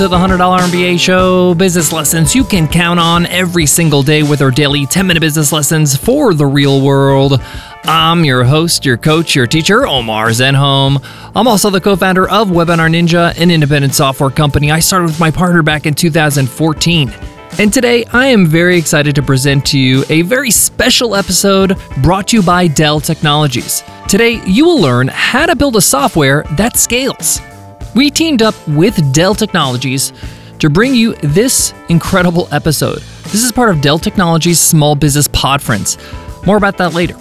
to the $100 MBA show, business lessons you can count on every single day with our daily 10 minute business lessons for the real world. I'm your host, your coach, your teacher, Omar Zenhom. I'm also the co founder of Webinar Ninja, an independent software company I started with my partner back in 2014. And today, I am very excited to present to you a very special episode brought to you by Dell Technologies. Today, you will learn how to build a software that scales. We teamed up with Dell Technologies to bring you this incredible episode. This is part of Dell Technologies Small Business Podference. More about that later.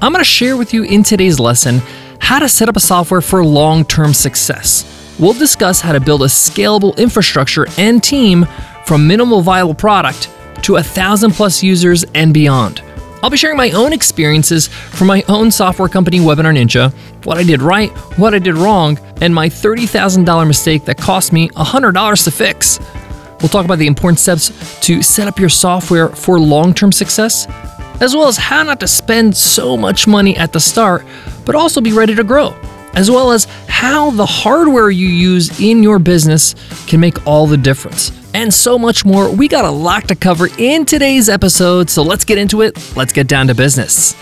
I'm going to share with you in today's lesson how to set up a software for long term success. We'll discuss how to build a scalable infrastructure and team from minimal viable product to a thousand plus users and beyond. I'll be sharing my own experiences from my own software company, Webinar Ninja, what I did right, what I did wrong, and my $30,000 mistake that cost me $100 to fix. We'll talk about the important steps to set up your software for long term success, as well as how not to spend so much money at the start, but also be ready to grow, as well as how the hardware you use in your business can make all the difference and so much more. We got a lot to cover in today's episode, so let's get into it. Let's get down to business.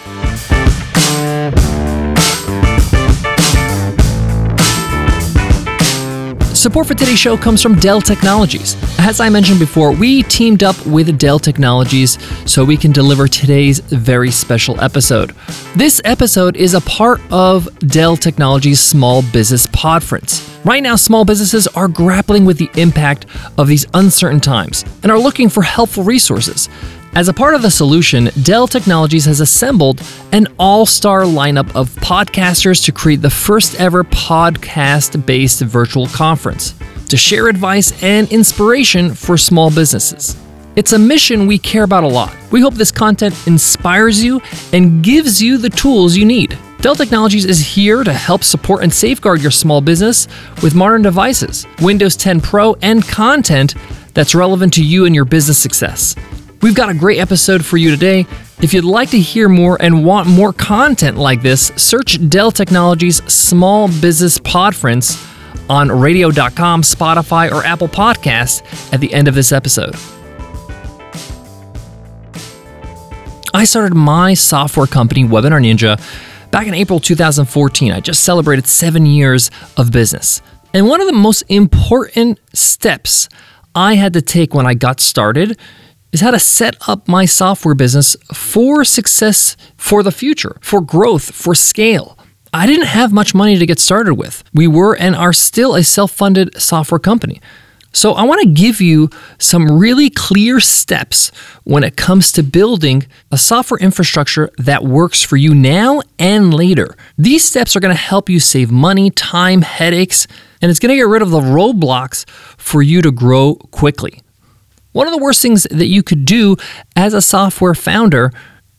Support for today's show comes from Dell Technologies. As I mentioned before, we teamed up with Dell Technologies so we can deliver today's very special episode. This episode is a part of Dell Technologies Small Business Podference. Right now, small businesses are grappling with the impact of these uncertain times and are looking for helpful resources. As a part of the solution, Dell Technologies has assembled an all star lineup of podcasters to create the first ever podcast based virtual conference to share advice and inspiration for small businesses. It's a mission we care about a lot. We hope this content inspires you and gives you the tools you need. Dell Technologies is here to help support and safeguard your small business with modern devices, Windows 10 Pro, and content that's relevant to you and your business success. We've got a great episode for you today. If you'd like to hear more and want more content like this, search Dell Technologies Small Business Podference on radio.com, Spotify, or Apple Podcasts at the end of this episode. I started my software company, Webinar Ninja, back in April 2014. I just celebrated seven years of business. And one of the most important steps I had to take when I got started is how to set up my software business for success for the future, for growth, for scale. I didn't have much money to get started with. We were and are still a self funded software company. So, I want to give you some really clear steps when it comes to building a software infrastructure that works for you now and later. These steps are going to help you save money, time, headaches, and it's going to get rid of the roadblocks for you to grow quickly. One of the worst things that you could do as a software founder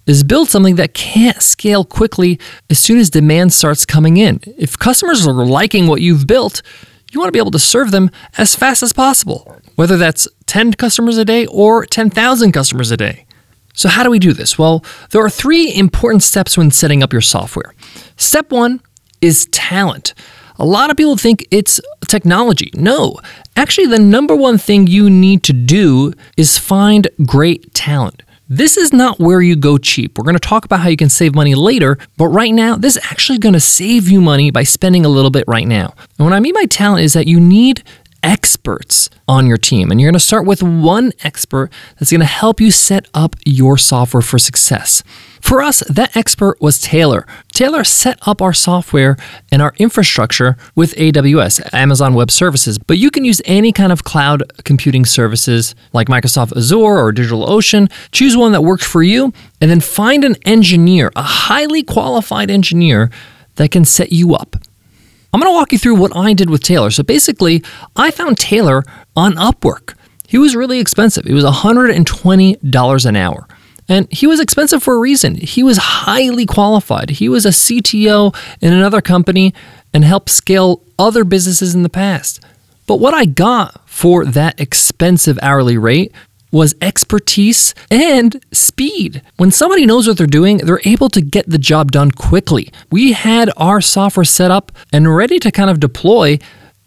is build something that can't scale quickly as soon as demand starts coming in. If customers are liking what you've built, you want to be able to serve them as fast as possible, whether that's 10 customers a day or 10,000 customers a day. So, how do we do this? Well, there are three important steps when setting up your software. Step one is talent. A lot of people think it's technology. No, actually, the number one thing you need to do is find great talent. This is not where you go cheap. We're going to talk about how you can save money later, but right now, this is actually going to save you money by spending a little bit right now. And what I mean by talent is that you need experts on your team. And you're going to start with one expert that's going to help you set up your software for success. For us, that expert was Taylor. Taylor set up our software and our infrastructure with AWS, Amazon Web Services, but you can use any kind of cloud computing services like Microsoft Azure or DigitalOcean. Choose one that works for you and then find an engineer, a highly qualified engineer that can set you up. I'm going to walk you through what I did with Taylor. So basically, I found Taylor on Upwork. He was really expensive. It was $120 an hour. And he was expensive for a reason. He was highly qualified. He was a CTO in another company and helped scale other businesses in the past. But what I got for that expensive hourly rate was expertise and speed. When somebody knows what they're doing, they're able to get the job done quickly. We had our software set up and ready to kind of deploy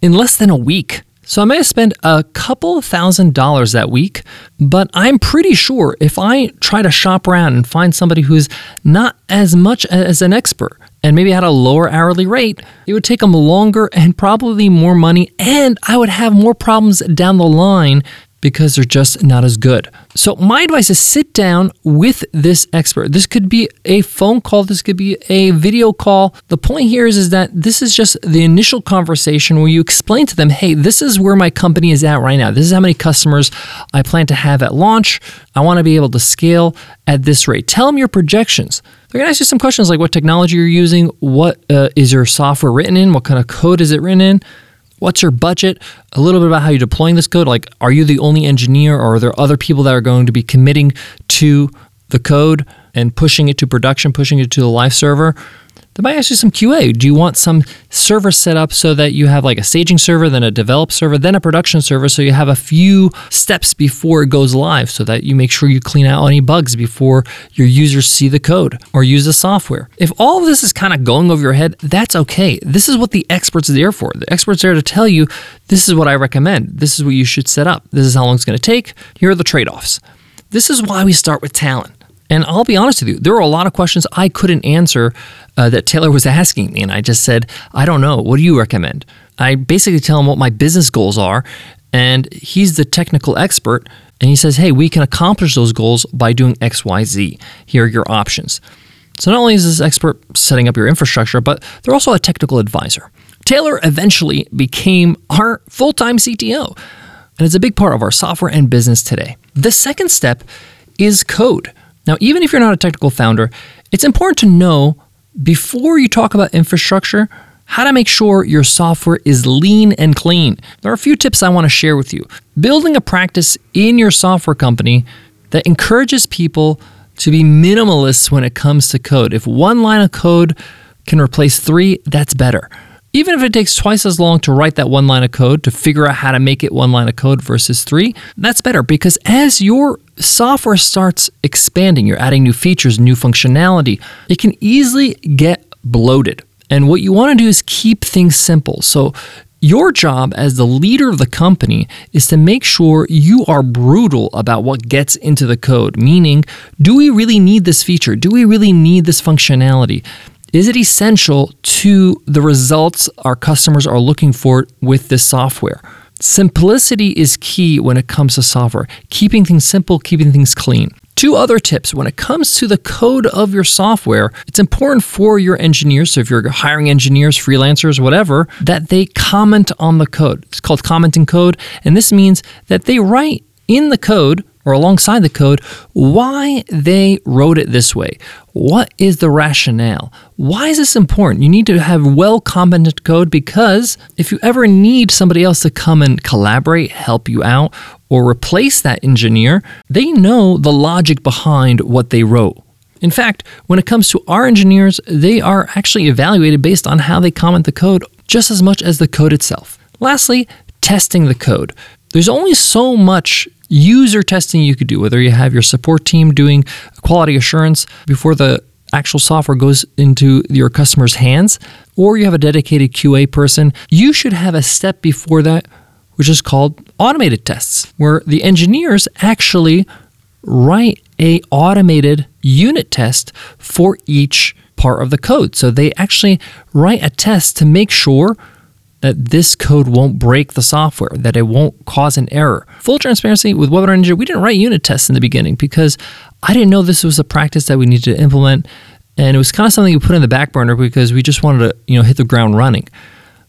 in less than a week. So I may have spent a couple thousand dollars that week, but I'm pretty sure if I try to shop around and find somebody who's not as much as an expert and maybe had a lower hourly rate, it would take them longer and probably more money, and I would have more problems down the line because they're just not as good. So, my advice is sit down with this expert. This could be a phone call, this could be a video call. The point here is, is that this is just the initial conversation where you explain to them, hey, this is where my company is at right now. This is how many customers I plan to have at launch. I want to be able to scale at this rate. Tell them your projections. They're going to ask you some questions like what technology you're using, what uh, is your software written in, what kind of code is it written in, What's your budget? A little bit about how you're deploying this code. Like, are you the only engineer, or are there other people that are going to be committing to the code and pushing it to production, pushing it to the live server? They might ask you some QA. Do you want some server set up so that you have like a staging server, then a develop server, then a production server, so you have a few steps before it goes live so that you make sure you clean out any bugs before your users see the code or use the software? If all of this is kind of going over your head, that's okay. This is what the experts are there for. The experts are there to tell you this is what I recommend. This is what you should set up. This is how long it's going to take. Here are the trade offs. This is why we start with talent. And I'll be honest with you, there were a lot of questions I couldn't answer uh, that Taylor was asking me. And I just said, I don't know. What do you recommend? I basically tell him what my business goals are. And he's the technical expert. And he says, hey, we can accomplish those goals by doing X, Y, Z. Here are your options. So not only is this expert setting up your infrastructure, but they're also a technical advisor. Taylor eventually became our full time CTO. And it's a big part of our software and business today. The second step is code. Now, even if you're not a technical founder, it's important to know before you talk about infrastructure how to make sure your software is lean and clean. There are a few tips I want to share with you. Building a practice in your software company that encourages people to be minimalists when it comes to code. If one line of code can replace three, that's better even if it takes twice as long to write that one line of code to figure out how to make it one line of code versus three, that's better because as your software starts expanding, you're adding new features, new functionality, it can easily get bloated. And what you want to do is keep things simple. So, your job as the leader of the company is to make sure you are brutal about what gets into the code, meaning, do we really need this feature? Do we really need this functionality? Is it essential to the results our customers are looking for with this software? Simplicity is key when it comes to software, keeping things simple, keeping things clean. Two other tips when it comes to the code of your software, it's important for your engineers, so if you're hiring engineers, freelancers, whatever, that they comment on the code. It's called commenting code, and this means that they write in the code or alongside the code why they wrote it this way. What is the rationale? Why is this important? You need to have well commented code because if you ever need somebody else to come and collaborate, help you out, or replace that engineer, they know the logic behind what they wrote. In fact, when it comes to our engineers, they are actually evaluated based on how they comment the code just as much as the code itself. Lastly, testing the code. There's only so much user testing you could do, whether you have your support team doing quality assurance before the actual software goes into your customer's hands, or you have a dedicated QA person, you should have a step before that, which is called automated tests, where the engineers actually write a automated unit test for each part of the code. So they actually write a test to make sure that this code won't break the software, that it won't cause an error. Full transparency with Webinar Ninja, we didn't write unit tests in the beginning because I didn't know this was a practice that we needed to implement. And it was kind of something we put in the back burner because we just wanted to, you know, hit the ground running.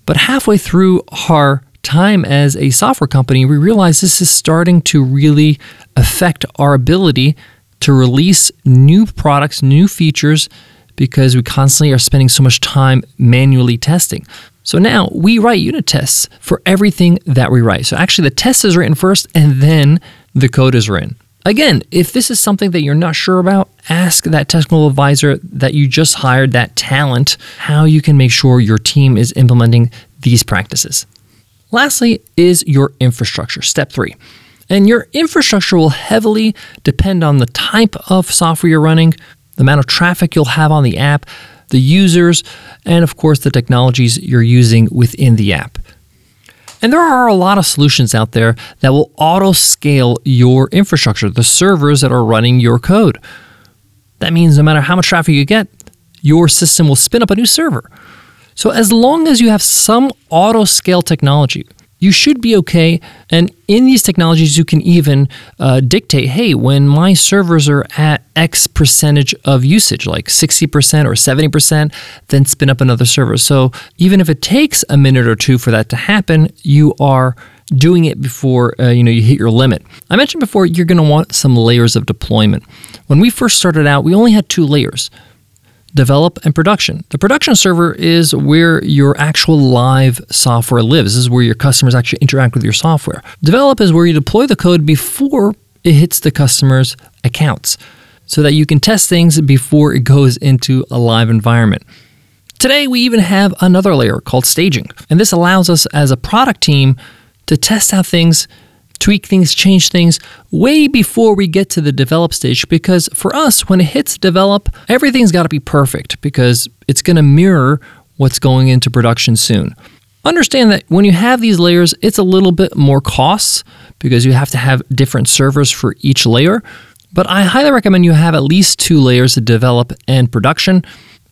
But halfway through our time as a software company, we realized this is starting to really affect our ability to release new products, new features, because we constantly are spending so much time manually testing. So now we write unit tests for everything that we write. So actually, the test is written first and then the code is written. Again, if this is something that you're not sure about, ask that technical advisor that you just hired, that talent, how you can make sure your team is implementing these practices. Lastly, is your infrastructure, step three. And your infrastructure will heavily depend on the type of software you're running, the amount of traffic you'll have on the app, the users, and of course the technologies you're using within the app. And there are a lot of solutions out there that will auto scale your infrastructure, the servers that are running your code. That means no matter how much traffic you get, your system will spin up a new server. So, as long as you have some auto scale technology, you should be okay. And in these technologies, you can even uh, dictate hey, when my servers are at X percentage of usage, like 60% or 70%, then spin up another server. So even if it takes a minute or two for that to happen, you are doing it before uh, you know you hit your limit. I mentioned before you're going to want some layers of deployment. When we first started out, we only had two layers develop, and production. The production server is where your actual live software lives. This is where your customers actually interact with your software. Develop is where you deploy the code before it hits the customer's accounts so that you can test things before it goes into a live environment. Today, we even have another layer called staging, and this allows us as a product team to test out things tweak things, change things way before we get to the develop stage because for us, when it hits develop, everything's got to be perfect because it's going to mirror what's going into production soon. Understand that when you have these layers, it's a little bit more costs because you have to have different servers for each layer. But I highly recommend you have at least two layers of develop and production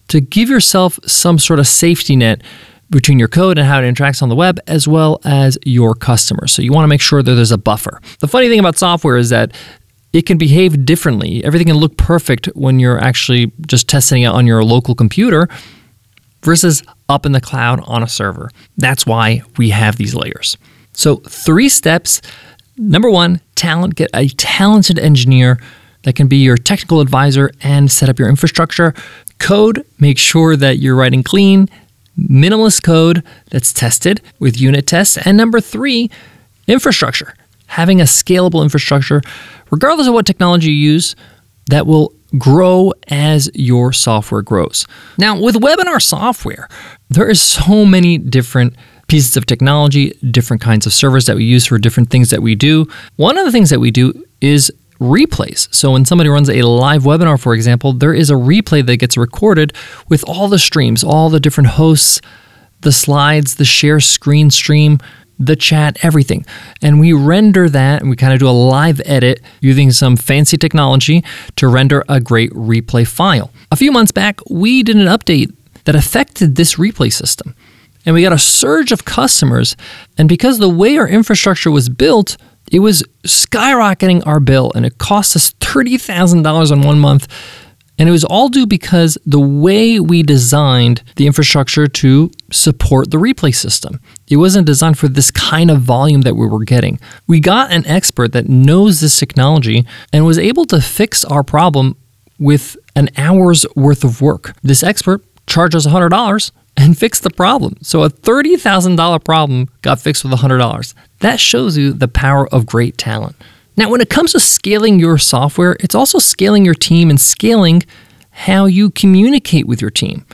to give yourself some sort of safety net between your code and how it interacts on the web, as well as your customers. So you want to make sure that there's a buffer. The funny thing about software is that it can behave differently. Everything can look perfect when you're actually just testing it on your local computer versus up in the cloud on a server. That's why we have these layers. So, three steps. Number one, talent. Get a talented engineer that can be your technical advisor and set up your infrastructure. Code, make sure that you're writing clean, minimalist code that's tested with unit tests. And number three, infrastructure. Having a scalable infrastructure, regardless of what technology you use, that will grow as your software grows. Now, with webinar software, there is so many different pieces of technology, different kinds of servers that we use for different things that we do. One of the things that we do is replays. So when somebody runs a live webinar, for example, there is a replay that gets recorded with all the streams, all the different hosts, the slides, the share screen stream, the chat, everything. And we render that and we kind of do a live edit using some fancy technology to render a great replay file. A few months back, we did an update that affected this replay system. And we got a surge of customers. And because the way our infrastructure was built, it was skyrocketing our bill and it cost us $30,000 in one month. And it was all due because the way we designed the infrastructure to support the replay system. It wasn't designed for this kind of volume that we were getting. We got an expert that knows this technology and was able to fix our problem with an hour's worth of work. This expert charged us $100 and fix the problem. So a $30,000 problem got fixed with $100. That shows you the power of great talent. Now, when it comes to scaling your software, it's also scaling your team and scaling how you communicate with your team.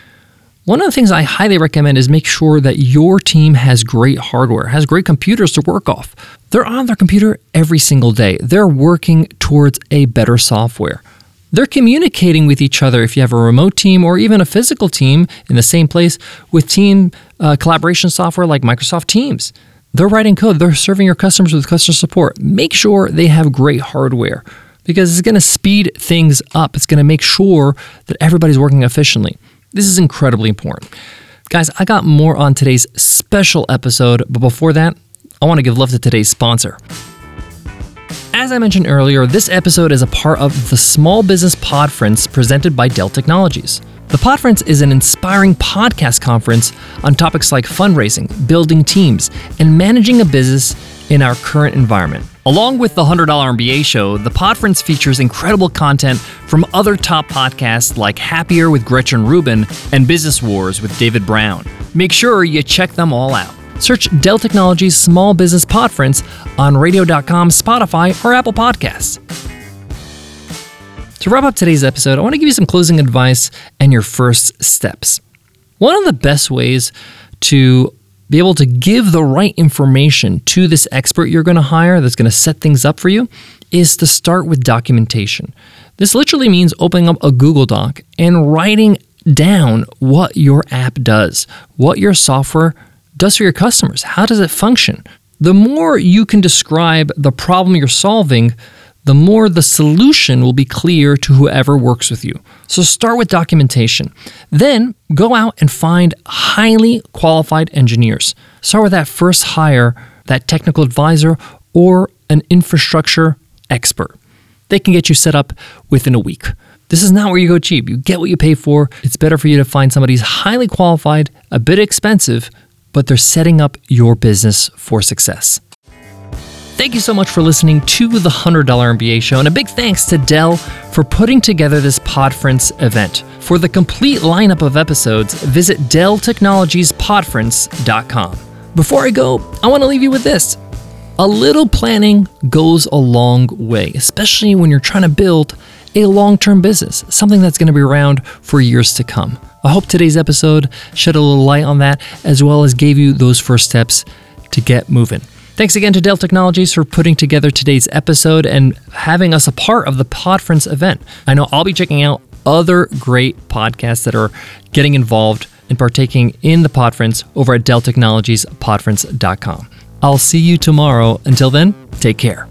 One of the things I highly recommend is make sure that your team has great hardware, has great computers to work off. They're on their computer every single day. They're working towards a better software. They're communicating with each other if you have a remote team or even a physical team in the same place with team uh, collaboration software like Microsoft Teams. They're writing code, they're serving your customers with customer support. Make sure they have great hardware because it's going to speed things up. It's going to make sure that everybody's working efficiently. This is incredibly important. Guys, I got more on today's special episode, but before that, I want to give love to today's sponsor. As I mentioned earlier, this episode is a part of the Small Business Podference presented by Dell Technologies. The Podference is an inspiring podcast conference on topics like fundraising, building teams, and managing a business in our current environment. Along with the $100 MBA show, the Podference features incredible content from other top podcasts like Happier with Gretchen Rubin and Business Wars with David Brown. Make sure you check them all out. Search Dell Technologies Small Business Podference on radio.com, Spotify, or Apple Podcasts. To wrap up today's episode, I want to give you some closing advice and your first steps. One of the best ways to be able to give the right information to this expert you're going to hire that's going to set things up for you is to start with documentation. This literally means opening up a Google Doc and writing down what your app does, what your software does for your customers. How does it function? The more you can describe the problem you're solving, the more the solution will be clear to whoever works with you. So start with documentation. Then go out and find highly qualified engineers. Start with that first hire, that technical advisor, or an infrastructure expert. They can get you set up within a week. This is not where you go cheap. You get what you pay for. It's better for you to find somebody who's highly qualified, a bit expensive, but they're setting up your business for success. Thank you so much for listening to the $100 MBA show, and a big thanks to Dell for putting together this Podference event. For the complete lineup of episodes, visit DellTechnologiesPodference.com. Before I go, I want to leave you with this. A little planning goes a long way, especially when you're trying to build a long term business, something that's going to be around for years to come. I hope today's episode shed a little light on that, as well as gave you those first steps to get moving. Thanks again to Dell Technologies for putting together today's episode and having us a part of the Podference event. I know I'll be checking out other great podcasts that are getting involved and partaking in the Podference over at DellTechnologiesPodference.com. I'll see you tomorrow. Until then, take care.